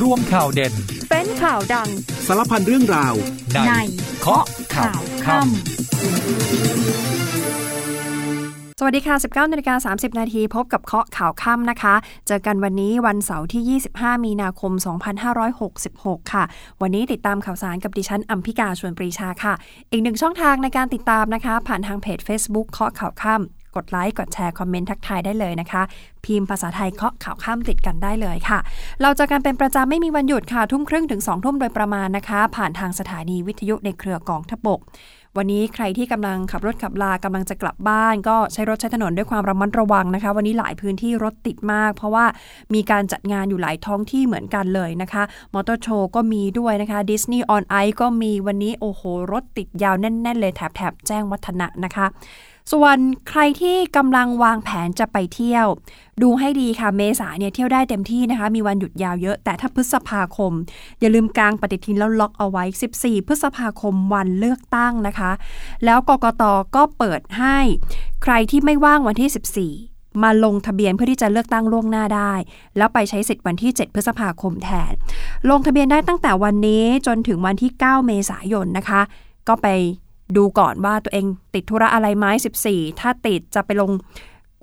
ร่วมข่าวเด่น เป็นข่าวดัง สารพันเรื่องราว ในเคาะข่าวค่ำสวัสดีค่ะ 19นาฬิกา30 นาทีพบกับเคาะข่าวค่ำนะคะ เจอกันวันนี้วันเสาร์ที่ 25 มีนาคม 2566 ค่ะ วันนี้ติดตามข่าวสารกับดิฉันอัมพิกาชวนปรีชาค่ะ อีกหนึ่งช่องทางในการติดตามนะคะ ผ่านทางเพจ Facebook เคาะข่าวค่ำ กดไลค์ กดแชร์ คอมเมนต์ทักทายได้เลยนะคะ พิมพ์ภาษาไทยเคาะข่าวข้ามติดกันได้เลยค่ะ เราจะกันเป็นประจำไม่มีวันหยุดค่ะ ทุ่มครึ่งถึง2ทุ่มโดยประมาณนะคะ ผ่านทางสถานีวิทยุในเครือกองทบกวันนี้ใครที่กำลังขับรถขับลากำลังจะกลับบ้าน ก็ใช้รถใช้ถนนด้วยความระมัดระวังนะคะ วันนี้หลายพื้นที่รถติดมาก เพราะว่ามีการจัดงานอยู่หลายท้องที่เหมือนกันเลยนะคะมอเตอร์โชว์ก็มีด้วยนะคะดิสนีย์ออนไอก็มีวันนี้โอ้โห รถติดยาวแน่น ๆ เลยแถบแถบแจ้งวัฒนะนะคะ ส่วนใครที่กำลังวางแผนจะไปเที่ยว ดูให้ดีค่ะเมษาเนี่ยเที่ยวได้เต็มที่นะคะ มีวันหยุดยาวเยอะ แต่ถ้าพฤษภาคม อย่าลืมกางปฏิทินแล้วล็อกเอาไว้ 14 พฤษภาคมวันเลือกตั้งนะคะ แล้วกกตก็เปิดให้ ใครที่ไม่ว่างวันที่ 14มาลงทะเบียนเพื่อที่จะเลือกตั้งล่วงหน้าได้ แล้วไปใช้สิทธิ์วันที่ 7 พฤษภาคมแทน ลงทะเบียนได้ตั้งแต่วันนี้จนถึงวันที่ 9 เมษายนนะคะ ก็ไป ดูก่อนว่าตัวเองติดธุระอะไรไหม14 ถ้าติดจะไปลง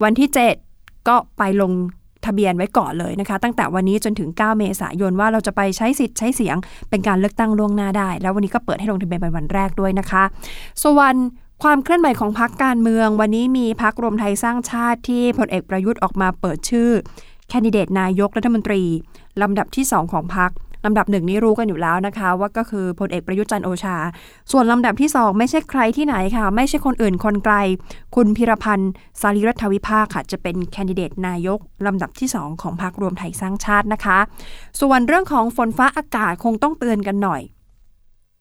วันที่ 7 ก็ไปลงทะเบียนไว้ก่อนเลยนะคะ ตั้งแต่วันนี้จนถึง 9 เมษายนว่าเราจะไปใช้สิทธิ์ใช้เสียงเป็นการเลือกตั้งล่วงหน้าได้ แล้ววันนี้ก็เปิดให้ลงทะเบียนเป็นวันแรกด้วยนะคะ ส่วนความเคลื่อนไหวของพรรคการเมือง วันนี้มีพรรครวมไทยสร้างชาติที่พลเอกประยุทธ์ออกมาเปิดชื่อ แคนดิเดตนายกรัฐมนตรี ลำดับที่ 2 ของพรรค ลำดับหนึ่งนี่รู้กันอยู่แล้วนะคะ ว่าก็คือพลเอกประยุทธ์จันโอชา ส่วนลำดับที่ 2 ไม่ใช่ใครที่ไหนค่ะ ไม่ใช่คนอื่นคนไกล คุณพิรพันธ์สารีรัฐวิภาคค่ะ จะเป็นแคนดิเดตนายกลำดับที่ 2 ของพรรครวมไทยสร้างชาตินะคะ ส่วนเรื่องของฝนฟ้าอากาศคงต้องเตือนกันหน่อย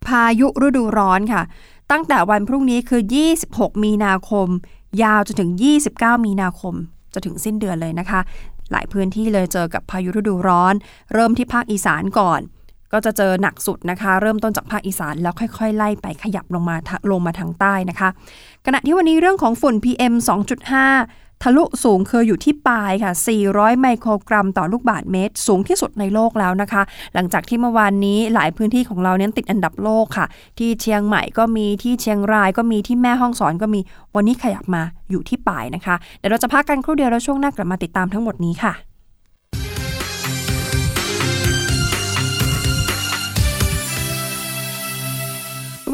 พายุฤดูร้อนค่ะ ตั้งแต่วันพรุ่งนี้คือ 26 มีนาคม ยาวจนถึง 29 มีนาคมจะถึงสิ้นเดือนเลยนะคะ หลายพื้นที่เลยเจอกับพายุฤดูร้อน เริ่มที่ภาคอีสานก่อน ก็จะเจอหนักสุดนะคะ เริ่มต้นจากภาคอีสานแล้วค่อยๆ ไล่ไปขยับลงมาลงมาทางใต้นะคะ ขณะที่วันนี้เรื่องของฝุ่น PM 2.5 ทะลุสูงเคยอยู่ที่ปลายค่ะ 400 ไมโครกรัมต่อลูกบาทเมตร สูงที่สุดในโลกแล้วนะคะ หลังจากที่เมื่อวานนี้หลายพื้นที่ของเราเนี่ยติดอันดับโลกค่ะ ที่เชียงใหม่ก็มีที่เชียงรายก็มีที่แม่ห้องสอนก็มีวันนี้ขยับมาอยู่ที่ปลายนะคะเดี๋ยวเราจะพักกันครู่เดียวแล้วช่วงหน้ากลับมาติดตามทั้งหมดนี้ค่ะ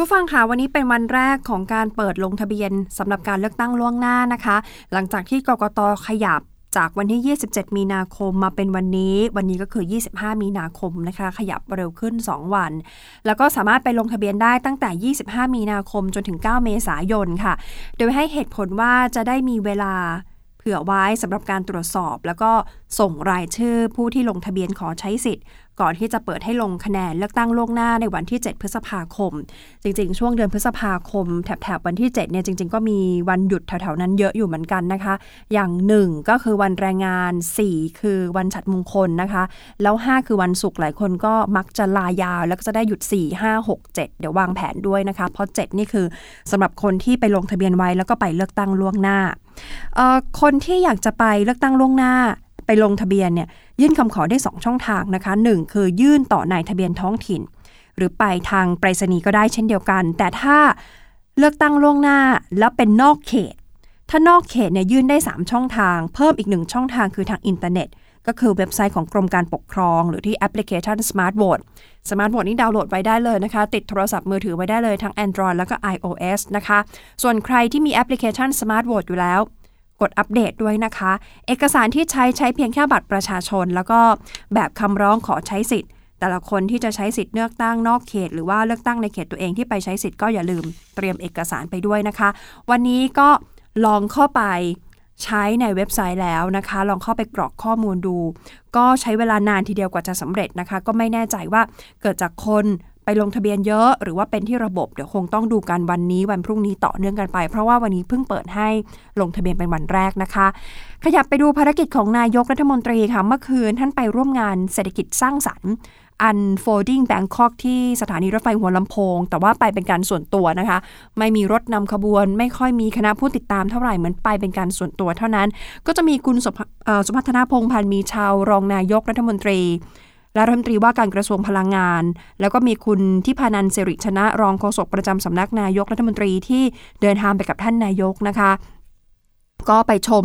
ผู้ฟังคะวันนี้เป็นวันแรกของการเปิดลงทะเบียนสำหรับการเลือกตั้งล่วงหน้านะคะ หลังจากที่กกตขยับจากวันที่ 27 มีนาคมมาเป็นวันนี้ วันนี้ก็คือ 25 มีนาคมนะคะ ขยับเร็วขึ้น 2 วัน แล้วก็สามารถไปลงทะเบียนได้ตั้งแต่ 25 มีนาคมจนถึง 9 เมษายนค่ะ โดยให้เหตุผลว่าจะได้มีเวลา ผื่อไว้สำหรับการตรวจสอบ แล้วก็ส่งรายชื่อผู้ที่ลงทะเบียนขอใช้สิทธิ์ ก่อนที่จะเปิดให้ลงคะแนนเลือกตั้งล่วงหน้าในวันที่ 7 พฤษภาคม จริง ๆ ช่วงเดือนพฤษภาคม แถบๆวันที่ 7 เนี่ยจริง ๆ ก็มีวันหยุดแถวๆนั้นเยอะอยู่เหมือนกันนะคะ อย่าง 1 ก็คือวันแรงงาน 4 คือวันฉัดมงคลนะคะ แล้ว 5 คือวันศุกร์หลายคนก็มักจะลายาว แล้วก็จะได้หยุด 4 5 6 7 เดี๋ยววางแผนด้วยนะคะ เพราะ 7 นี่คือสำหรับคนที่ไปลงทะเบียนไว้แล้วก็ไปเลือกตั้งล่วงหน้า คนที่อยากจะไปเลือกตั้งล่วงหน้าไปลงทะเบียนเนี่ยยื่นคำขอได้ 2 ช่องทางนะคะ 1 คือยื่นต่อนายทะเบียนท้องถิ่น หรือไปทางไปรษณีย์ก็ได้เช่นเดียวกัน แต่ถ้าเลือกตั้งล่วงหน้าแล้วเป็นนอกเขต ถ้านอกเขตเนี่ยยื่นได้ 3 ช่องทาง เพิ่มอีกหนึ่งช่องทางคือทางอินเทอร์เน็ต ก็คือเว็บไซต์ของกรมการปกครอง หรือที่แอปพลิเคชัน Smart Vote Smart Vote นี่ดาวน์โหลดไว้ได้เลยนะคะ ติดโทรศัพท์มือถือไว้ได้เลยทั้ง Android แล้วก็ iOS นะคะ ส่วนใครที่มีแอปพลิเคชัน Smart Vote อยู่แล้ว กดอัปเดตด้วยนะคะ เอกสารที่ใช้ใช้เพียงแค่บัตรประชาชน แล้วก็แบบคำร้องขอใช้สิทธิ์แต่ละคนที่จะใช้สิทธิ์เลือกตั้งนอกเขต หรือว่าเลือกตั้งในเขตตัวเองที่ไปใช้สิทธิ์ก็อย่าลืมเตรียมเอกสารไปด้วยนะคะ วันนี้ก็ลองเข้าไป ใช้ในเว็บไซต์แล้วนะคะ ลองเข้าไปกรอกข้อมูลดู ก็ใช้เวลานานทีเดียวกว่าจะสำเร็จนะคะ ก็ไม่แน่ใจว่าเกิดจากคนไปลงทะเบียนเยอะ หรือว่าเป็นที่ระบบเดี๋ยวคงต้องดูกันวันนี้วันพรุ่งนี้ต่อเนื่องกันไป เพราะว่าวันนี้เพิ่งเปิดให้ลงทะเบียนเป็นวันแรกนะคะ ขยับไปดูภารกิจของนายกรัฐมนตรีค่ะเมื่อคืนท่านไปร่วมงานเศรษฐกิจสร้างสรรค์ Unfolding Bangkok ที่สถานีรถไฟหัวลำโพง แต่ว่าไปเป็นการส่วนตัวนะคะ ไม่มีรถนำขบวน ไม่ค่อยมีคณะผู้ติดตามเท่าไหร่เหมือนไปเป็นการส่วนตัวเท่านั้น ก็จะมีคุณสุพัฒนาพงพันธ์มีชาวรองนายกรัฐมนตรีและรัฐมนตรีว่าการกระทรวงพลังงาน แล้วก็มีคุณทิพานันเสริชนะรองโฆษกประจำสำนักนายกรัฐมนตรีที่เดินทางไปกับท่านนายกนะคะ ก็ไปชม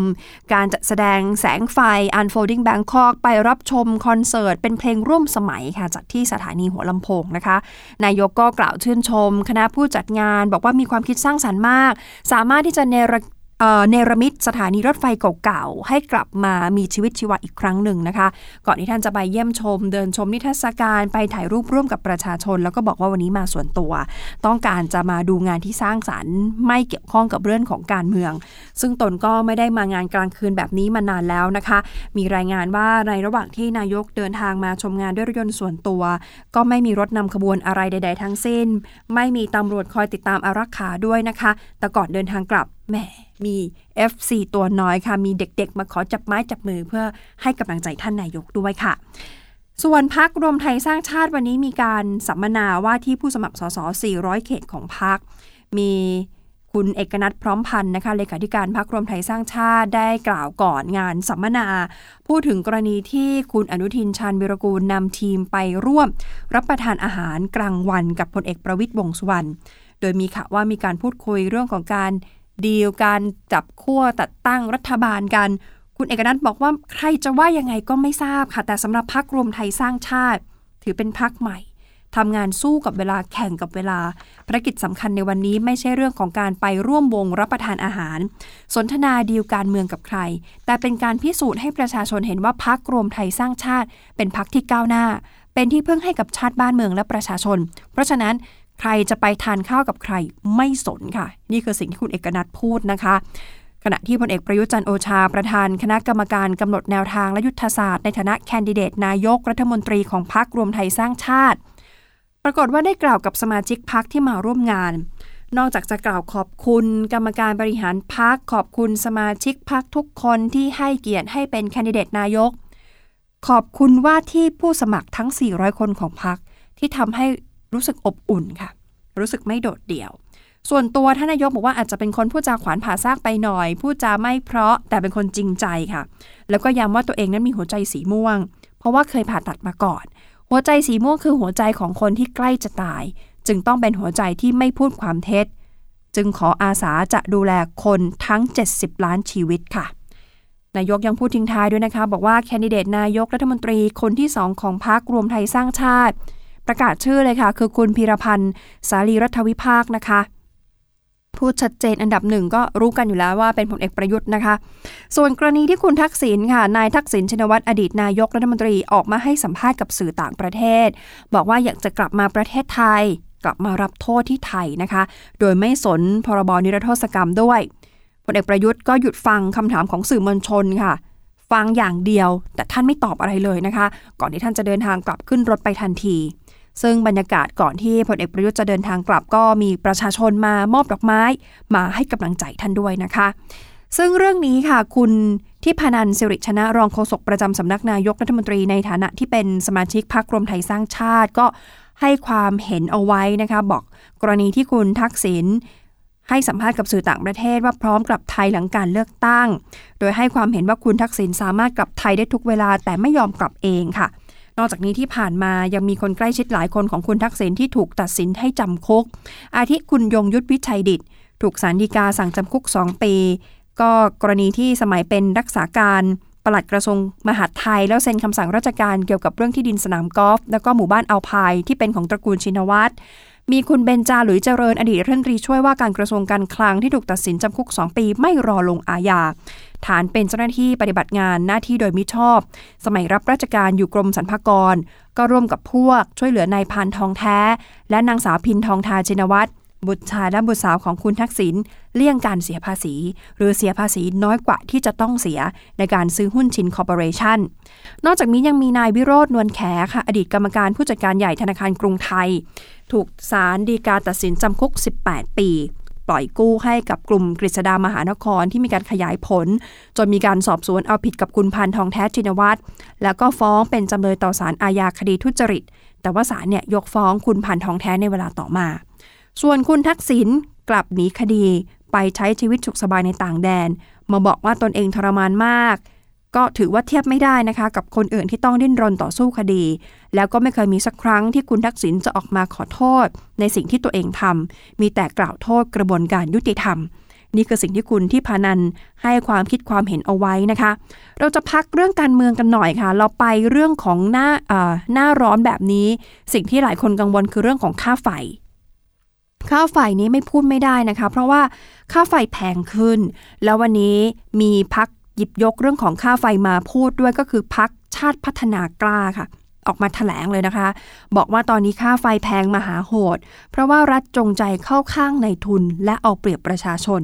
การจัดแสดงแสงไฟ Unfolding Bangkok ไปรับชมคอนเสิร์ต เป็นเพลงร่วมสมัยค่ะจัดที่สถานีหัวลำโพงนะคะ นายกก็กล่าวชื่นชม คณะผู้จัดงานบอกว่ามีความคิดสร้างสรรค์มาก สามารถที่จะเนร เนรมิตสถานีรถไฟเก่าๆ ให้กลับมามีชีวิตชีวะอีกครั้งหนึ่งนะคะ ก่อนที่ท่านจะไปเยี่ยมชม เดินชมนิทรรศการไปถ่ายรูปร่วมกับประชาชน แล้วก็บอกว่าวันนี้มาส่วนตัว ต้องการจะมาดูงานที่สร้างสารรค์ ไม่เกี่ยวข้องกับเรื่องของการเมือง ซึ่งตนก็ไม่ได้มางานกลางคืนแบบนี้มานานแล้วนะคะ มีรายงานว่าในระหว่างที่นายกเดินทางมาชมงานด้วยรถยนต์ส่วนตัว ก็ไม่มีรถนำขบวนอะไรใด ๆ ทั้งสิ้น ไม่มีตำรวจคอยติดตามอารักขาด้วยนะคะ แต่ก่อนเดินทางกลับ แหมมี FC ตัวน้อยค่ะ มีเด็กๆ มาขอจับไม้จับมือเพื่อให้กำลังใจท่านนายกด้วยค่ะ ส่วนพักรวมไทยสร้างชาติวันนี้มีการสัมมนาว่าที่ผู้สมัครสส400 เขตของพัก มีคุณเอกนัทพร้อมพันธ์นะคะเลขาธิการพักรวมไทยสร้างชาติได้กล่าวก่อนงานสัมมนา พูดถึงกรณีที่คุณอนุทินชาญวิรกูลนำทีมไปร่วม รับประทานอาหารกลางวันกับพลเอกประวิตยวงสุวรรณโดยมีข่าวว่ามีการพูดคุยเรื่องของการ ดีลการจับขั้วตัดตั้งรัฐบาลกัน คุณเอกนัทบอกว่าใครจะว่ายังไงก็ไม่ทราบค่ะ แต่สำหรับพักรวมไทยสร้างชาติ ถือเป็นพักใหม่ทำงานสู้กับเวลาแข่งกับเวลาภารกิจสำคัญในวันนี้ไม่ใช่เรื่องของการไปร่วมวงรับประทานอาหาร สนทนาดีลการเมืองกับใคร แต่เป็นการพิสูจน์ให้ประชาชนเห็นว่าพักรวมไทยสร้างชาติ เป็นพักที่ก้าวหน้า เป็นที่พึ่งให้กับชาติบ้านเมืองและประชาชน เพราะฉะนั้น ใครจะไปทานข้าวกับใครไม่สนค่ะ นี่คือสิ่งที่คุณเอกนัทพูดนะคะ ขณะที่พลเอกประยุจันโอชา ประธานคณะกรรมการกำหนดแนวทางและยุทธศาสตร์ในฐานะแคนดิเดตนายกรัฐมนตรีของพรรครวมไทยสร้างชาติ ปรากฏว่าได้กล่าวกับสมาชิกพรรคที่มาร่วมงาน นอกจากจะกล่าวขอบคุณกรรมการบริหารพรรคขอบคุณสมาชิกพรรคทุกคนที่ให้เกียรติให้เป็นแคนดิเดตนายกขอบคุณว่าที่ผู้สมัครทั้ง 400 คนของพรรคที่ทำให้ รู้สึกอบอุ่นค่ะ รู้สึกไม่โดดเดี่ยว ส่วนตัวท่านนายกบอกว่าอาจจะเป็นคนพูดจาขวานผ่าซากไปหน่อย พูดจาไม่เพราะแต่เป็นคนจริงใจค่ะ แล้วก็ย้ำว่าตัวเองนั้นมีหัวใจสีม่วง เพราะว่าเคยผ่าตัดมาก่อน หัวใจสีม่วงคือหัวใจของคนที่ใกล้จะตาย จึงต้องเป็นหัวใจที่ไม่พูดความเท็จ จึงขออาสาจะดูแลคนทั้ง 70 ล้านชีวิตค่ะนายกยังพูดทิ้งท้ายด้วยนะคะ บอกว่าแคนดิเดตนายกรัฐมนตรีคนที่สองของพรรครวมไทยสร้างชาติ ประกาศชื่อเลยค่ะ คือคุณพีรพันธ์ สาลีรัฐวิภาคนะคะ พูดชัดเจนอันดับหนึ่งก็รู้กันอยู่แล้วว่าเป็นผลเอกประยุทธ์นะคะ ส่วนกรณีที่คุณทักษิณค่ะ นายทักษิณชินวัตรอดีตนายกรัฐมนตรีออกมาให้สัมภาษณ์กับสื่อต่างประเทศ บอกว่าอยากจะกลับมาประเทศไทย กลับมารับโทษที่ไทยนะคะ โดยไม่สนพรบนิรโทษกรรมด้วยพลเอกประยุทธ์ก็หยุดฟังคำถามของสื่อมวลชนค่ะ ฟังอย่างเดียวแต่ท่านไม่ตอบอะไรเลยนะคะ ก่อนที่ท่านจะเดินทางกลับขึ้นรถไปทันที ซึ่งบรรยากาศก่อนที่พลเอกประยุทธ์จะเดินทางกลับก็มีประชาชนมามอบดอกไม้ มาให้กำลังใจท่านด้วยนะคะ ซึ่งเรื่องนี้ค่ะคุณทิพนันสิริชนะรองโฆษกประจำสำนักนายกรัฐมนตรีในฐานะที่เป็นสมาชิกพรรครวมไทยสร้างชาติก็ให้ความเห็นเอาไว้นะคะ บอกกรณีที่คุณทักษิณให้สัมภาษณ์กับสื่อต่างประเทศว่าพร้อมกลับไทยหลังการเลือกตั้ง โดยให้ความเห็นว่าคุณทักษิณสามารถกลับไทยได้ทุกเวลาแต่ไม่ยอมกลับเองค่ะ นอกจากนี้ที่ผ่านมายังมีคนใกล้ชิดหลายคนของคุณทักษิณที่ถูกตัดสินให้จำคุก อาทิคุณยงยุทธวิชัยดิต ถูกสารดีกาสั่งจำคุก 2 ปี ก็กรณีที่สมัยเป็นรักษาการปลัดกระทรวงมหาดไทย แล้วเซ็นคำสั่งราชการเกี่ยวกับเรื่องที่ดินสนามกอล์ฟแล้วก็หมู่บ้านอัลพายที่เป็นของตระกูลชินวัตร มีคุณเบนจาหรือเจริญอดีตรัฐมนตรีช่วยว่าการกระทรวงการคลังที่ถูกตัดสินจำคุก 2 ปีไม่รอลงอาญาฐานเป็นเจ้าหน้าที่ปฏิบัติงานหน้าที่โดยมิชอบ สมัยรับราชการอยู่กรมสรรพากร ก็ร่วมกับพวกช่วยเหลือนายพานทองแท้ และนางสาวพินทองทาชินวัตรบุตรชายและบุตรสาวของคุณทักษิณเลี่ยงการเสียภาษี หรือเสียภาษีน้อยกว่าที่จะต้องเสียในการซื้อหุ้นชินคอร์ปอเรชั่นนอกจากนี้ยังมีนายวิโรธนวลแขค่ะ อดีตกรรมการผู้จัดการใหญ่ธนาคารกรุงไทย ถูกศาลฎีกาตัดสินจำคุก 18 ปี ปล่อยกู้ให้กับกลุ่มกฤษดามหานครที่มีการขยายผล จนมีการสอบสวนเอาผิดกับคุณพันทองแท้ชินวัตรแล้วก็ฟ้องเป็นจำเลยต่อศาลอาญาคดีทุจริต แต่ว่าศาลเนี่ยยกฟ้องคุณพันทองแท้ในเวลาต่อมา ส่วนคุณทักษิณกลับหนีคดีไปใช้ชีวิตสุขสบายในต่างแดน มาบอกว่าตนเองทรมานมาก ก็ถือว่าเทียบไม่ได้นะคะ กับคนอื่นที่ต้องดิ้นรนต่อสู้คดี แล้วก็ไม่เคยมีสักครั้งที่คุณทักษิณจะออกมาขอโทษ ในสิ่งที่ตัวเองทำมีแต่กล่าวโทษกระบวนการยุติธรรม นี่คือสิ่งที่คุณที่พานันให้ความคิดความเห็นเอาไว้นะคะ เราจะพักเรื่องการเมืองกันหน่อยค่ะ เราไปเรื่องของหน้าหน้าร้อนแบบนี้ สิ่งที่หลายคนกังวลคือเรื่องของค่าไฟค่าไฟนี้ไม่พูดไม่ได้นะคะ เพราะว่าค่าไฟแพงขึ้น แล้ววันนี้มีพัก หยิบยกเรื่องของค่าไฟมาพูดด้วยก็คือพักชาติพัฒนากล้าค่ะ ออกมาถแถลงเลยนะคะ บอกว่าตอนนี้ค่าไฟแพงมหาโหด เพราะว่ารัฐจงใจเข้าข้างในทุนและเอาเปรียบประชาชน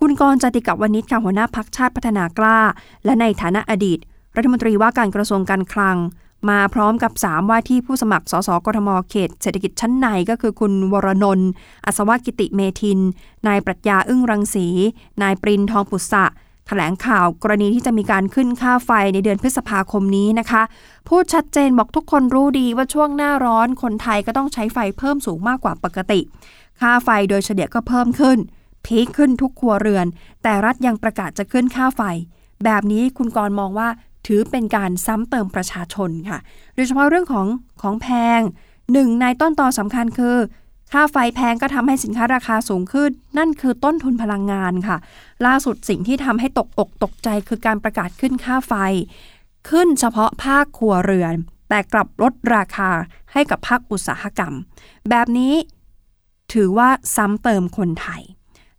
คุณกรจติกับวณิชค่ะหัวหน้าพักชาติพัฒนากล้า และในฐานะอดีต รัฐมนตรีว่าการกระทรวงการคลังมาพร้อมกับ 3 ว่าที่ผู้สมัคร สสกทม เขต เศรษฐกิจชั้นในก็คือคุณวรนนท์อัศวกิติเมทิน นายปรัชญาอึ้งรังสี นายปรินทองปุษะ แถลงข่าวกรณีที่จะมีการขึ้นค่าไฟในเดือนพฤษภาคมนี้นะคะ พูดชัดเจนบอกทุกคนรู้ดีว่าช่วงหน้าร้อนคนไทยก็ต้องใช้ไฟเพิ่มสูงมากกว่าปกติ ค่าไฟโดยเฉลี่ยก็เพิ่มขึ้น พีคขึ้นทุกครัวเรือน แต่รัฐยังประกาศจะขึ้นค่าไฟ แบบนี้คุณกรมองว่าถือเป็นการซ้ำเติมประชาชนค่ะ โดยเฉพาะเรื่องของของแพงหนึ่งในต้นตอสำคัญคือ ค่าไฟแพงก็ทำให้สินค้าราคาสูงขึ้น นั่นคือต้นทุนพลังงานค่ะ ล่าสุดสิ่งที่ทำให้ตกอกตกใจคือการประกาศขึ้นค่าไฟ ขึ้นเฉพาะภาคครัวเรือน แต่กลับลดราคาให้กับภาคอุตสาหกรรม แบบนี้ถือว่าซ้ำเติมคนไทย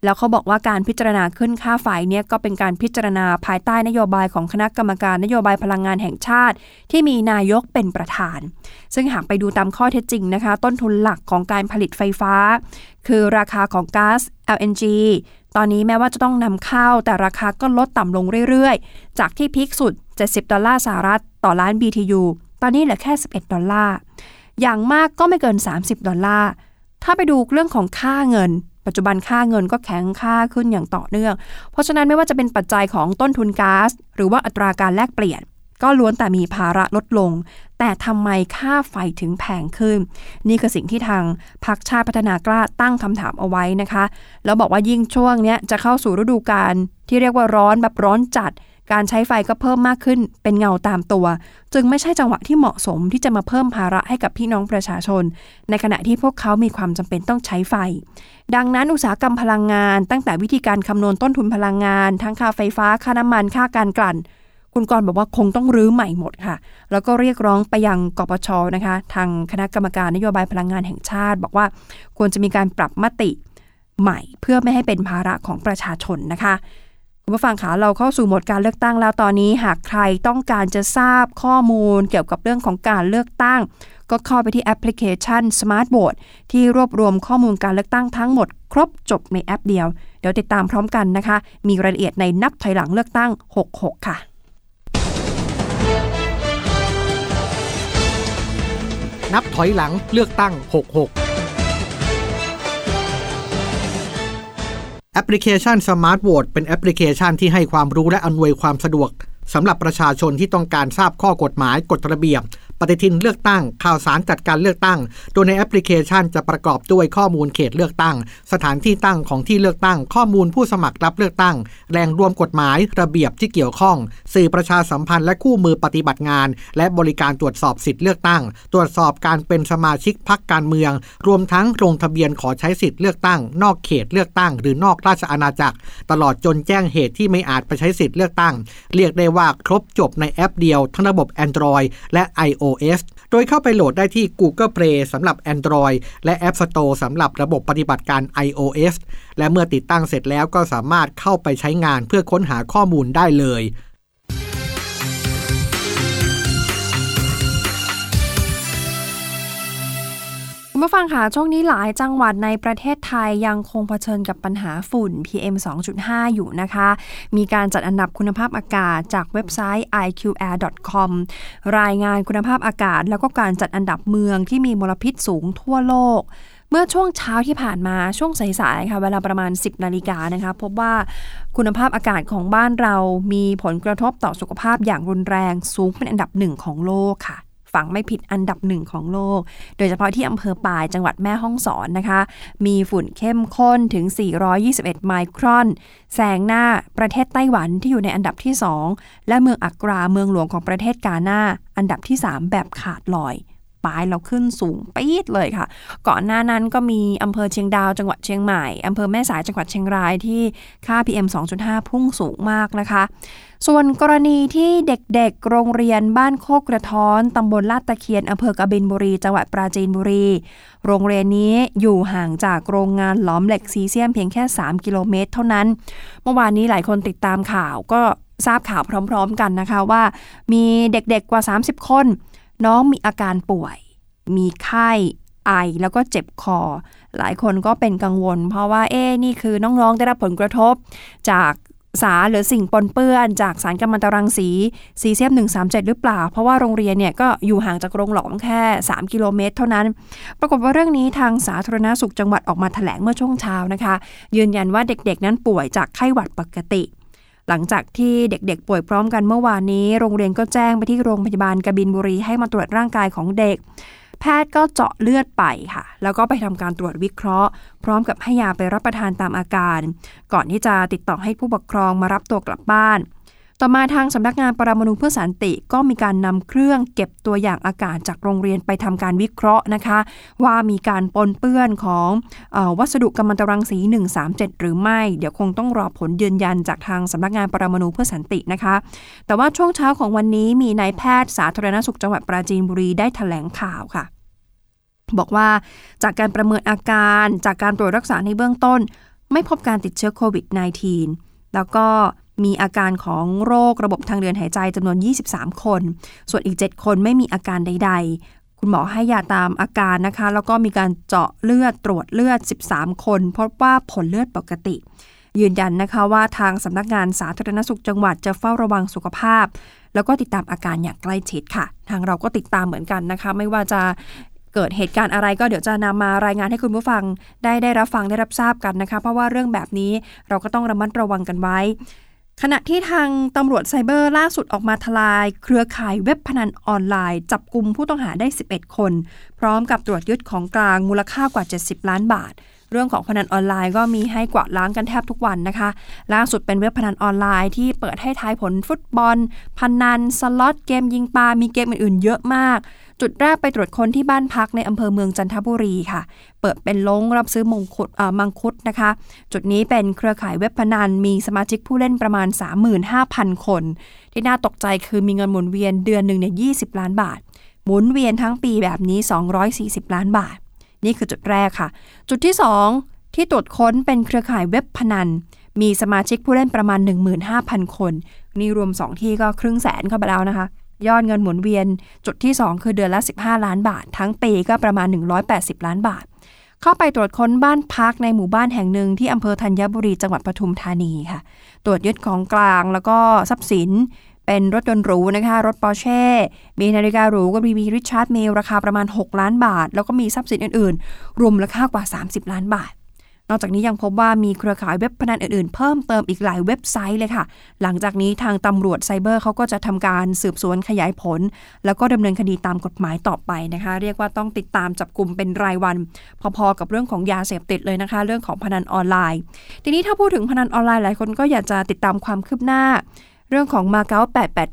แล้วเขาบอกว่าการพิจารณาขึ้นค่าไฟเนี่ยก็เป็นการพิจารณาภายใต้นโยบายของคณะกรรมการนโยบายพลังงานแห่งชาติ ที่มีนายกเป็นประธาน ซึ่งหากไปดูตามข้อเท็จจริงนะคะ ต้นทุนหลักของการผลิตไฟฟ้า คือราคาของก๊าซ LNG ตอนนี้แม้ว่าจะต้องนำเข้าแต่ราคาก็ลดต่ำลงเรื่อยๆ จากที่พีคสุด 70 ดอลลาร์สหรัฐต่อล้าน BTU ตอนนี้เหลือแค่ 11 ดอลลาร์ อย่างมากก็ไม่เกิน 30 ดอลลาร์ ถ้าไปดูเรื่องของค่าเงิน ปัจจุบันค่าเงินก็แข็งค่าขึ้นอย่างต่อเนื่อง เพราะฉะนั้นไม่ว่าจะเป็นปัจจัยของต้นทุนก๊าซหรือว่าอัตราการแลกเปลี่ยน ก็ล้วนแต่มีภาระลดลง แต่ทำไมค่าไฟถึงแพงขึ้น นี่คือสิ่งที่ทางพรรคชาติพัฒนากล้าตั้งคำถามเอาไว้นะคะ แล้วบอกว่ายิ่งช่วงนี้จะเข้าสู่ฤดูกาลที่เรียกว่าร้อนแบบร้อนจัด การใช้ไฟก็เพิ่มมากขึ้น เป็นเงาตามตัว จึงไม่ใช่จังหวะที่เหมาะสมที่จะมาเพิ่มภาระให้กับพี่น้องประชาชน ในขณะที่พวกเขามีความจำเป็นต้องใช้ไฟ ดังนั้นอุตสาหกรรมพลังงาน ตั้งแต่วิธีการคำนวณต้นทุนพลังงาน ทั้งค่าไฟฟ้าค่าน้ำมันค่าการกลั่น คุณกรบอกว่าคงต้องรื้อใหม่หมดค่ะ แล้วก็เรียกร้องไปยังกปชนะคะ ทางคณะกรรมการนโยบายพลังงานแห่งชาติ บอกว่าควรจะมีการปรับมติใหม่ เพื่อไม่ให้เป็นภาระของประชาชนนะคะคุณผู้ฟังคะเราเข้าสู่หมดการเลือกตั้งแล้วตอนนี้ หากใครต้องการจะทราบข้อมูลเกี่ยวกับเรื่องของการเลือกตั้ง ก็เข้าไปที่แอปพลิเคชัน Smart Vote ที่รวบรวมข้อมูลการเลือกตั้งทั้งหมด ครบจบในแอปเดียว เดี๋ยวติดตามพร้อมกันนะคะ มีรายละเอียดในนับถอยหลังเลือกตั้ง 66 ค่ะ นับถอยหลังเลือกตั้ง 66แอปพลิเคชัน Smart Vote เป็นแอปพลิเคชันที่ให้ความรู้และอำนวยความสะดวกสำหรับประชาชนที่ต้องการทราบข้อกฎหมายกฎระเบียบ ปฏิทินเลือกตั้ง ข่าวสารจัดการเลือกตั้ง โดยในแอปพลิเคชันจะประกอบด้วยข้อมูลเขตเลือกตั้ง สถานที่ตั้งของที่เลือกตั้ง ข้อมูลผู้สมัครรับเลือกตั้ง แรงรวมกฎหมายระเบียบที่เกี่ยวข้อง สื่อประชาสัมพันธ์และคู่มือปฏิบัติงาน และบริการตรวจสอบสิทธิเลือกตั้ง ตรวจสอบการเป็นสมาชิกพรรคการเมือง รวมทั้งลงทะเบียนขอใช้สิทธิเลือกตั้ง นอกเขตเลือกตั้ง หรือนอกราชอาณาจักร ตลอดจนแจ้งเหตุที่ไม่อาจไปใช้สิทธิเลือกตั้ง เรียกได้ว่าครบจบในแอปเดียวทั้งระบบ Android และ iOS โดยเข้าไปโหลดได้ที่ Google Play สำหรับ Android และ App Store สำหรับระบบปฏิบัติการ iOS และเมื่อติดตั้งเสร็จแล้วก็สามารถเข้าไปใช้งานเพื่อค้นหาข้อมูลได้เลย คุณผู้ฟังค่ะช่วงนี้หลายจังหวัดในประเทศไทยยังคงเผชิญกับปัญหาฝุ่น PM 2.5 อยู่นะคะ มีการจัดอันดับคุณภาพอากาศจากเว็บไซต์ iqair.com รายงานคุณภาพอากาศ แล้วก็การจัดอันดับเมืองที่มีมลพิษสูงทั่วโลกเมื่อช่วงเช้าที่ผ่านมาช่วงสายๆค่ะเวลาประมาณ 10 นาฬิกานะคะพบว่าคุณภาพอากาศของบ้านเรามีผลกระทบต่อสุขภาพอย่างรุนแรงสูงเป็นอันดับหนึ่งของโลกค่ะ ฝังไม่ผิดอันดับหนึ่งของโลก โดยเฉพาะที่อำเภอปายจังหวัดแม่ฮ่องสอนนะคะ มีฝุ่นเข้มข้นถึง 421 ไมครอนแซงหน้าประเทศไต้หวันที่อยู่ในอันดับที่ 2 และเมืองอักราเมืองหลวงของประเทศกาหน้าอันดับที่ 3 แบบขาดลอย ปลายเราขึ้นสูงปี๊ดเลยค่ะ ก่อนหน้านั้นก็มีอำเภอเชียงดาวจังหวัดเชียงใหม่อำเภอแม่สายจังหวัดเชียงรายที่ค่า PM 2.5 พุ่งสูงมากนะคะ ส่วนกรณีที่เด็กๆ โรงเรียนบ้านโคกกระท้อนตำบลลาดตะเคียนอำเภอกบินบุรี จังหวัดปราจีนบุรี โรงเรียนนี้อยู่ห่างจากโรงงานหลอมเหล็กซีเซียมเพียงแค่ 3 กิโลเมตร เท่านั้น เมื่อวานนี้หลายคนติดตามข่าวก็ทราบข่าวพร้อม ๆ กันนะคะว่า มีเด็กๆกว่า 30 คน น้องมีอาการป่วย มีไข้ไอแล้วก็เจ็บคอ หลายคนก็เป็นกังวล เพราะว่าเอ๊นี่คือน้องๆได้รับผลกระทบ จากสารหรือสิ่งปนเปื้อน จากสารกัมมันตรังสีซีเซียม137 หรือเปล่า เพราะว่าโรงเรียนเนี่ยก็อยู่ห่างจากโรงหลอมแค่ 3 กิโลเมตร เท่านั้น ปรากฏว่าเรื่องนี้ทางสาธารณาสุขจังหวัดออกมาแถลงเมื่อช่วงเช้านะคะ ยืนยันว่าเด็กๆนั้นป่วยจากไข้หวัดปกติ หลังจากที่เด็กๆ ป่วยพร้อมกันเมื่อวานนี้ โรงเรียนก็แจ้งไปที่โรงพยาบาลกบินบุรีให้มาตรวจร่างกายของเด็ก แพทย์ก็เจาะเลือดไปค่ะ แล้วก็ไปทำการตรวจวิเคราะห์ พร้อมกับให้ยาไปรับประทานตามอาการ ก่อนที่จะติดต่อให้ผู้ปกครองมารับตัวกลับบ้าน ต่อมาทางสำนักงานปรมาณูเพื่อสันติก็มีการนำเครื่องเก็บตัวอย่างอากาศจากโรงเรียนไปทำการวิเคราะห์นะคะ ว่ามีการปนเปื้อนของอวัสดุกัมมันตรังสี 137 หรือไม่ เดี๋ยวคงต้องรอผลยืนยันจากทางสำนักงานปรมาณูเพื่อสันตินะคะ แต่ว่าช่วงเช้าของวันนี้มีนายแพทย์สาธารณสุขจังหวัดปราจีนบุรีได้แถลงข่าวค่ะ บอกว่าจากการประเมินอาการจากการตรวจรักษาในเบื้องต้น ไม่พบการติดเชื้อโควิด -19 แล้วก็ มีอาการของโรคระบบทางเดินหายใจจำนวน 23 คน ส่วนอีก 7 คนไม่มีอาการใด ๆ คุณหมอให้ยาตามอาการนะคะ แล้วก็มีการเจาะเลือดตรวจเลือด 13 คนพบว่าผลเลือดปกติ ยืนยันนะคะว่าทางสำนักงานสาธารณสุขจังหวัดจะเฝ้าระวังสุขภาพ แล้วก็ติดตามอาการอย่างใกล้ชิดค่ะ ทางเราก็ติดตามเหมือนกันนะคะ ไม่ว่าจะเกิดเหตุการณ์อะไรก็เดี๋ยวจะนำมารายงานให้คุณผู้ฟังได้ได้รับฟังได้รับทราบกันนะคะ เพราะว่าเรื่องแบบนี้เราก็ต้องระมัดระวังกันไว้ ขณะที่ทางตำรวจไซเบอร์ล่าสุดออกมาทลาย เครือข่ายเว็บพนันออนไลน์ จับกลุ่มผู้ต้องหาได้ 11 คน พร้อมกับตรวจยึดของกลางมูลค่ากว่า 70 ล้านบาท เรื่องของพนันออนไลน์ก็มีให้กวาดล้างกันแทบทุกวันนะคะ ล่าสุดเป็นเว็บพนันออนไลน์ที่เปิดให้ทายผลฟุตบอล พนัน สล็อต เกมยิงปลา มีเกมอื่นๆ เยอะมาก จุดแรกไปตรวจค้นที่บ้านพักในอำเภอเมืองจันทบุรีค่ะ เปิดเป็นลงรับซื้อมงคุดมังคุดนะคะ จุดนี้เป็นเครือข่ายเว็บพนันมีสมาชิกผู้เล่นประมาณ 35,000 คน ที่น่าตกใจคือมีเงินหมุนเวียนเดือนหนึ่งเนี่ย20ล้านบาท หมุนเวียนทั้งปีแบบนี้ 240 ล้านบาท นี่คือจุดแรกค่ะ จุดที่ 2 ที่ตรวจค้นเป็นเครือข่ายเว็บพนันมีสมาชิกผู้เล่นประมาณ 15,000 คน นี่รวม 2 ที่ก็ครึ่งแสนเข้าไปแล้วนะคะ ยอดเงินหมุนเวียนจุดที่ 2 คือเดือนละ 15 ล้านบาท ทั้งปีก็ประมาณ 180 ล้านบาท เข้าไปตรวจค้นบ้านพักในหมู่บ้านแห่งหนึ่งที่อำเภอธัญบุรีจังหวัดปทุมธานีค่ะ ตรวจยึดของกลางแล้วก็ทรัพย์สิน เป็นรถยนต์หรูนะคะ รถปอร์เช่ มีนาฬิกาหรูก็มีริชาร์ด มิลล์ราคาประมาณ 6 ล้านบาท แล้วก็มีทรัพย์สินอื่น ๆ รวมมูลค่ากว่า 30 ล้านบาท นอกจากนี้ยังพบว่ามีเครือข่ายเว็บพนันอื่นๆ เพิ่มเติมอีกหลายเว็บไซต์เลยค่ะ หลังจากนี้ทางตำรวจไซเบอร์เขาก็จะทำการสืบสวนขยายผล แล้วก็ดำเนินคดีตามกฎหมายต่อไปนะคะ เรียกว่าต้องติดตามจับกลุ่มเป็นรายวัน พอๆกับเรื่องของยาเสพติดเลยนะคะ เรื่องของพนันออนไลน์ ทีนี้ถ้าพูดถึงพนันออนไลน์หลายคนก็อยากจะติดตามความคืบหน้าเรื่องของมาเก๊า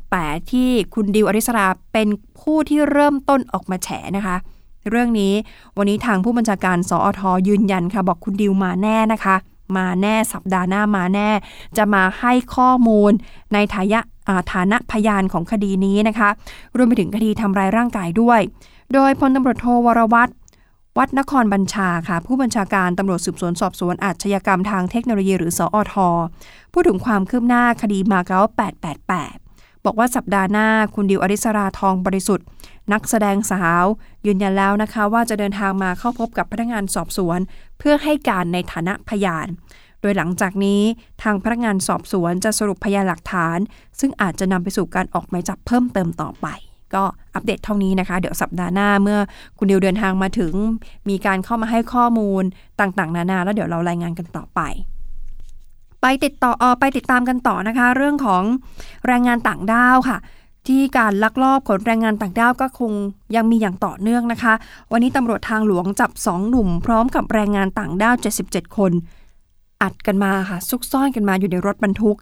888 ที่คุณดิวอริสราเป็นผู้ที่เริ่มต้นออกมาแฉนะคะ เรื่องนี้วันนี้ทางผู้บัญชาการสอทอยืนยันค่ะ บอกคุณดิวมาแน่นะคะ มาแน่สัปดาห์หน้ามาแน่ จะมาให้ข้อมูลในฐายะอ่าฐานะพยานของคดีนี้นะคะ รวมไปถึงคดีทำร้ายร่างกายด้วย โดยพลตำรวจโทวรวัตรวัดนครบัญชาค่ะ ผู้บัญชาการตำรวจสืบสวนสอบสวนอาชญากรรมทางเทคโนโลยีหรือสอทพูดถึงความคืบหน้าคดีมาเก๊า888 บอกว่าสัปดาห์หน้าคุณดิวอริสราทองบริสุทธิ์ นักแสดงสาว ยืนยันแล้วนะคะ ว่าจะเดินทางมาเข้าพบกับพนักงานสอบสวน เพื่อให้การในฐานะพยาน โดยหลังจากนี้ทางพนักงานสอบสวนจะสรุปพยานหลักฐาน ซึ่งอาจจะนำไปสู่การออกหมายจับเพิ่มเติมต่อไปก็อัปเดตเท่านี้นะคะ เดี๋ยวสัปดาห์หน้าเมื่อคุณดิวเดินทางมาถึง มีการเข้ามาให้ข้อมูลต่างๆ นานา แล้วเดี๋ยวเรารายงานกันต่อไป ไปติดต่อออไปติดตามกันต่อนะคะ เรื่องของแรงงานต่างด้าวค่ะ ที่การลักลอบขนแรงงานต่างด้าวก็คงยังมีอย่างต่อเนื่องนะคะ วันนี้ตำรวจทางหลวงจับสองหนุ่ม พร้อมกับแรงงานต่างด้าว 77 คน อัดกันมาค่ะ ซุกซ่อนกันมาอยู่ในรถบรรทุก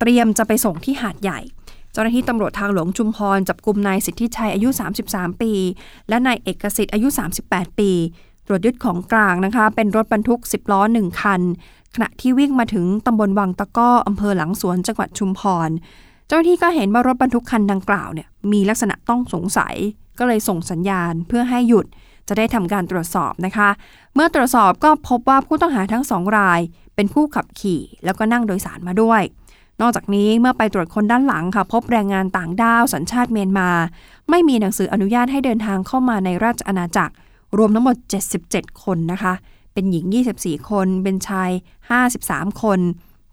เตรียมจะไปส่งที่หาดใหญ่เจ้าหน้าที่ตำรวจทางหลวงชุมพรจับกลุ่มนายสิทธิชัยอายุ 33 ปี และนายเอกสิทธิ์อายุ 38 ปี ตรวจยึดของกลางนะคะ เป็นรถบรรทุก 10 ล้อ 1 คัน ณะที่วิ่งมาถึงตำบลวังตะก้ออำเภอหลังสวนจังหวัดชุมพร เจ้าหน้าที่ก็เห็นว่ารถบรรทุกคันดังกล่าวเนี่ยมีลักษณะต้องสงสัย ก็เลยส่งสัญญาณเพื่อให้หยุดจะได้ทำการตรวจสอบนะคะ เมื่อตรวจสอบก็พบว่าผู้ต้องหาทั้งสองราย เป็นผู้ขับขี่ แล้วก็นั่งโดยสารมาด้วย นอกจากนี้เมื่อไปตรวจคนด้านหลังค่ะ พบแรงงานต่างด้าวสัญชาติเมียนมา ไม่มีหนังสืออนุญาตให้เดินทางเข้ามาในราชอาณาจักร รวมทั้งหมด 77 คนนะคะ เป็นหญิง 24 คน เป็นชาย 53 คน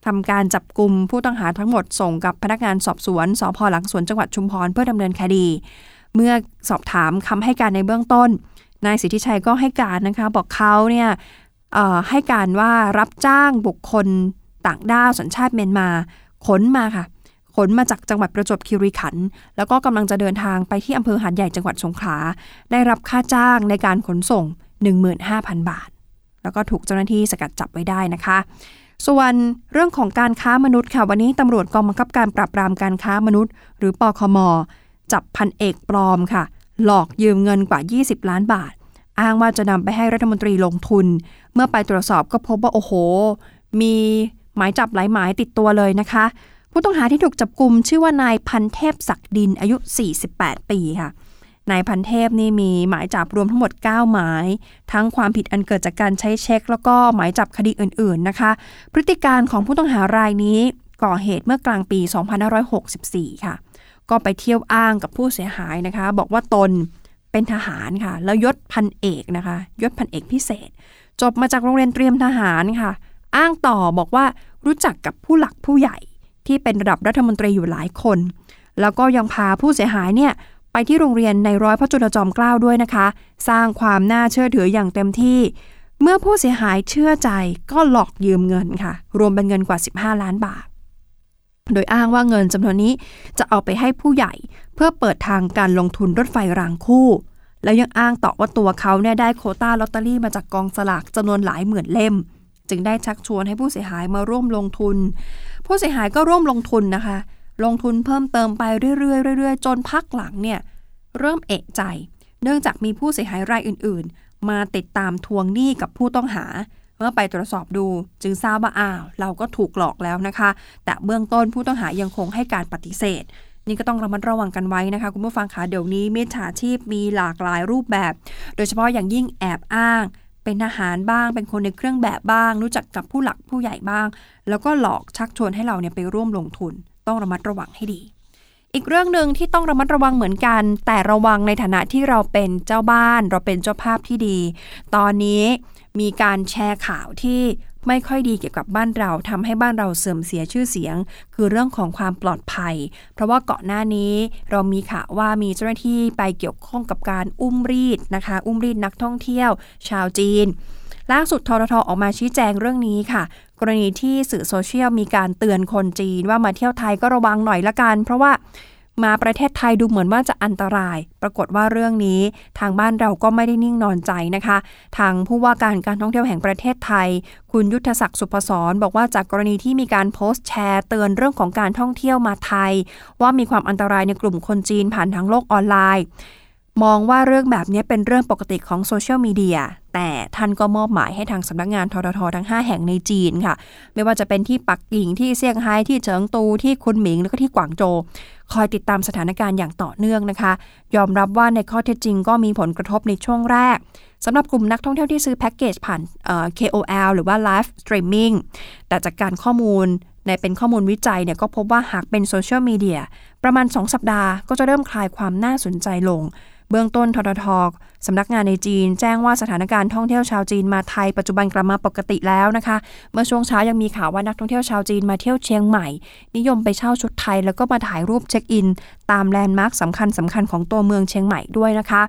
ทำการจับกลุ่มผู้ต้องหาทั้งหมดส่งกับพนักงานสอบสวนสพหลังสวนจังหวัดชุมพรเพื่อดำเนินคดี เมื่อสอบถามคำให้การในเบื้องต้น นายสิทธิชัยก็ให้การนะคะบอกเขาเนี่ยให้การว่ารับจ้างบุคคลต่างด้าวสัญชาติเมียนมาขนมาค่ะขนมาจากจังหวัดประจวบคีรีขันธ์แล้วก็กำลังจะเดินทางไปที่อำเภอหาดใหญ่จังหวัดสงขลาได้รับค่าจ้างในการขนส่ง 15,000 บาท แล้วก็ถูกเจ้าหน้าที่สกัดจับไว้ได้นะคะ ส่วนเรื่องของการค้ามนุษย์ค่ะ วันนี้ตำรวจกองบังคับการปราบปรามการค้ามนุษย์ หรือปอคมจับพันเอกปลอมค่ะ หลอกยืมเงินกว่า 20 ล้านบาท อ้างว่าจะนำไปให้รัฐมนตรีลงทุน เมื่อไปตรวจสอบก็พบว่าโอ้โห มีหมายจับหลายหมายติดตัวเลยนะคะ ผู้ต้องหาที่ถูกจับกลุ่มชื่อว่านายพันเทพศักดินอายุ 48 ปีค่ะ นายพันเทพนี่มีหมายจับรวมทั้งหมด 9 หมาย ทั้งความผิดอันเกิดจากการใช้เช็ค แล้วก็หมายจับคดีอื่น ๆนะคะ พฤติการของผู้ต้องหารายนี้ก่อเหตุเมื่อกลางปี 2564 ค่ะ ก็ไปเที่ยวอ้างกับผู้เสียหายนะคะ บอกว่าตนเป็นทหารค่ะ แล้วยศพันเอกนะคะยศพันเอกพิเศษ จบมาจากโรงเรียนเตรียมทหารค่ะ อ้างต่อบอกว่ารู้จักกับผู้หลักผู้ใหญ่ที่เป็นระดับรัฐมนตรีอยู่หลายคน แล้วก็ยังพาผู้เสียหายเนี่ย ไปที่โรงเรียนในร้อยพระจุลจอมเกล้าด้วยนะคะ สร้างความน่าเชื่อถืออย่างเต็มที่ เมื่อผู้เสียหายเชื่อใจก็หลอกยืมเงินค่ะ รวมเป็นเงินกว่า 15 ล้านบาท โดยอ้างว่าเงินจำนวนนี้จะเอาไปให้ผู้ใหญ่เพื่อเปิดทางการลงทุนรถไฟรางคู่ แล้วยังอ้างต่อว่าตัวเขาเนี่ยได้โคต้าลอตเตอรี่มาจากกองสลากจำนวนหลายหมื่นเล่ม จึงได้ชักชวนให้ผู้เสียหายมาร่วมลงทุน ผู้เสียหายก็ร่วมลงทุนนะคะ ลงทุนเพิ่มเติมไปเรื่อยๆเรื่อยๆ จนพักหลังเนี่ยเริ่มเอกใจ เนื่องจากมีผู้เสียหายรายอื่นๆ มาติดตามทวงหนี้กับผู้ต้องหา เมื่อไปตรวจสอบดูจึงทราบว่าอ้าวเราก็ถูกหลอกแล้วนะคะ แต่เบื้องต้นผู้ต้องหายังคงให้การปฏิเสธ นี่ก็ต้องระมัดระวังกันไว้นะคะคุณผู้ฟังคะเดี๋ยวนี้มิจฉาชีพมีหลากหลายรูปแบบ โดยเฉพาะอย่างยิ่งแอบอ้างเป็นทหารบ้าง เป็นคนในเครื่องแบบบ้าง รู้จักกับผู้หลักผู้ใหญ่บ้าง แล้วก็หลอกชักชวนให้เราเนี่ยไปร่วมลงทุน ต้องระมัดระวังให้ดี อีกเรื่องหนึ่งที่ต้องระมัดระวังเหมือนกัน แต่ระวังในฐานะที่เราเป็นเจ้าบ้าน เราเป็นเจ้าภาพที่ดี ตอนนี้มีการแชร์ข่าวที่ไม่ค่อยดีเกี่ยวกับบ้านเราทำให้บ้านเราเสื่อมเสียชื่อเสียง คือเรื่องของความปลอดภัย เพราะว่าก่อนหน้านี้เรามีข่าวว่ามีเจ้าหน้าที่ไปเกี่ยวข้องกับการอุ้มรีดนะคะ อุ้มรีดนักท่องเที่ยว ชาวจีน ล่าสุดทรทออกมาชี้แจงเรื่องนี้ค่ะ กรณีที่สื่อโซเชียลมีการเตือนคนจีนว่ามาเที่ยวไทยก็ระวังหน่อยละกัน เพราะว่ามาประเทศไทยดูเหมือนว่าจะอันตราย ปรากฏว่าเรื่องนี้ทางบ้านเราก็ไม่ได้นิ่งนอนใจนะคะ ทางผู้ว่าการการท่องเที่ยวแห่งประเทศไทย คุณยุทธศักดิ์สุพศรบอกว่าจากกรณีที่มีการโพสต์แชร์ เตือนเรื่องของการท่องเที่ยวมาไทย ว่ามีความอันตรายในกลุ่มคนจีนผ่านทางโลกออนไลน์ มองว่าเรื่องแบบนี้เป็นเรื่องปกติของโซเชียลมีเดียแต่ท่านก็มอบหมายให้ทางสำนักงานททททั้ง 5 แห่งในจีนค่ะ ไม่ว่าจะเป็นที่ปักกิ่งที่เซี่ยงไฮ้ที่เฉิงตูที่คุนหมิงแล้วก็ที่กวางโจวคอยติดตามสถานการณ์อย่างต่อเนื่องนะคะ ยอมรับว่าในข้อเท็จจริงก็มีผลกระทบในช่วงแรกสำหรับกลุ่มนักท่องเที่ยวที่ซื้อแพ็กเกจผ่าน KOL หรือว่า Live Streaming แต่จากการข้อมูลในเป็นข้อมูลวิจัยเนี่ยก็พบว่าหากเป็นโซเชียลมีเดียประมาณ 2 สัปดาห์ก็จะเริ่มคลายความน่าสนใจลง เบื้องต้นททท สำนักงานในจีน แจ้งว่าสถานการณ์ท่องเที่ยวชาวจีนมาไทยปัจจุบันกลับมาปกติแล้วนะคะ เมื่อช่วงเช้ายังมีข่าวว่านักท่องเที่ยวชาวจีนมาเที่ยวเชียงใหม่ นิยมไปเช่าชุดไทยแล้วก็มาถ่ายรูปเช็คอิน ตามแลนด์มาร์คสำคัญสำคัญของตัวเมืองเชียงใหม่ด้วยนะคะ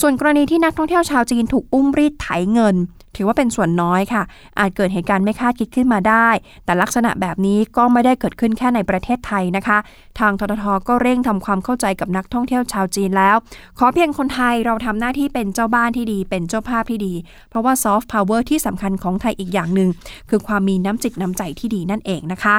ส่วนกรณีที่นักท่องเที่ยวชาวจีนถูกอุ้มรีดไถเงิน ถือว่าเป็นส่วนน้อยค่ะ อาจเกิดเหตุการณ์ไม่คาดคิดขึ้นมาได้ แต่ลักษณะแบบนี้ก็ไม่ได้เกิดขึ้นแค่ในประเทศไทยนะคะ ทางททท็เร่งทำความเข้าใจกับนักท่องเที่ยวชาวจีนแล้ว ขอเพียงคนไทยเราทำหน้าที่เป็นเจ้าบ้านที่ดี เป็นเจ้าภาพที่ดี เพราะว่าซอฟต์พาวเวอร์ที่สำคัญของไทยอีกอย่างหนึ่งคือความมีน้ำจิตน้ำใจที่ดีนั่นเองนะคะ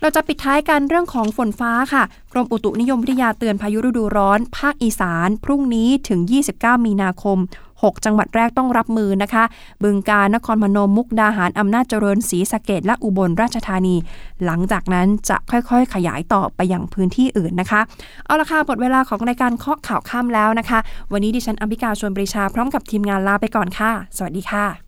เราจะปิดท้ายกันเรื่องของฝนฟ้าค่ะ กรมอุตุนิยมวิทยาเตือนพายุฤดูร้อน ภาคอีสาน พรุ่งนี้ถึง 29 มีนาคม 6 จังหวัดแรกต้องรับมือนะคะ บึงกาฬนครพนมมุกดาหารอำนาจเจริญศรีสะเกดและอุบลราชธานี หลังจากนั้นจะค่อยๆ ขยายต่อไปอยังพื้นที่อื่นนะคะ เอาละค่ะหมดเวลาของรายการเคาะข่าวค่ำแล้วนะคะ วันนี้ดิฉันอัมพิกาชวนปรีชาพร้อมกับทีมงานลาไปก่อนค่ะ สวัสดีค่ะ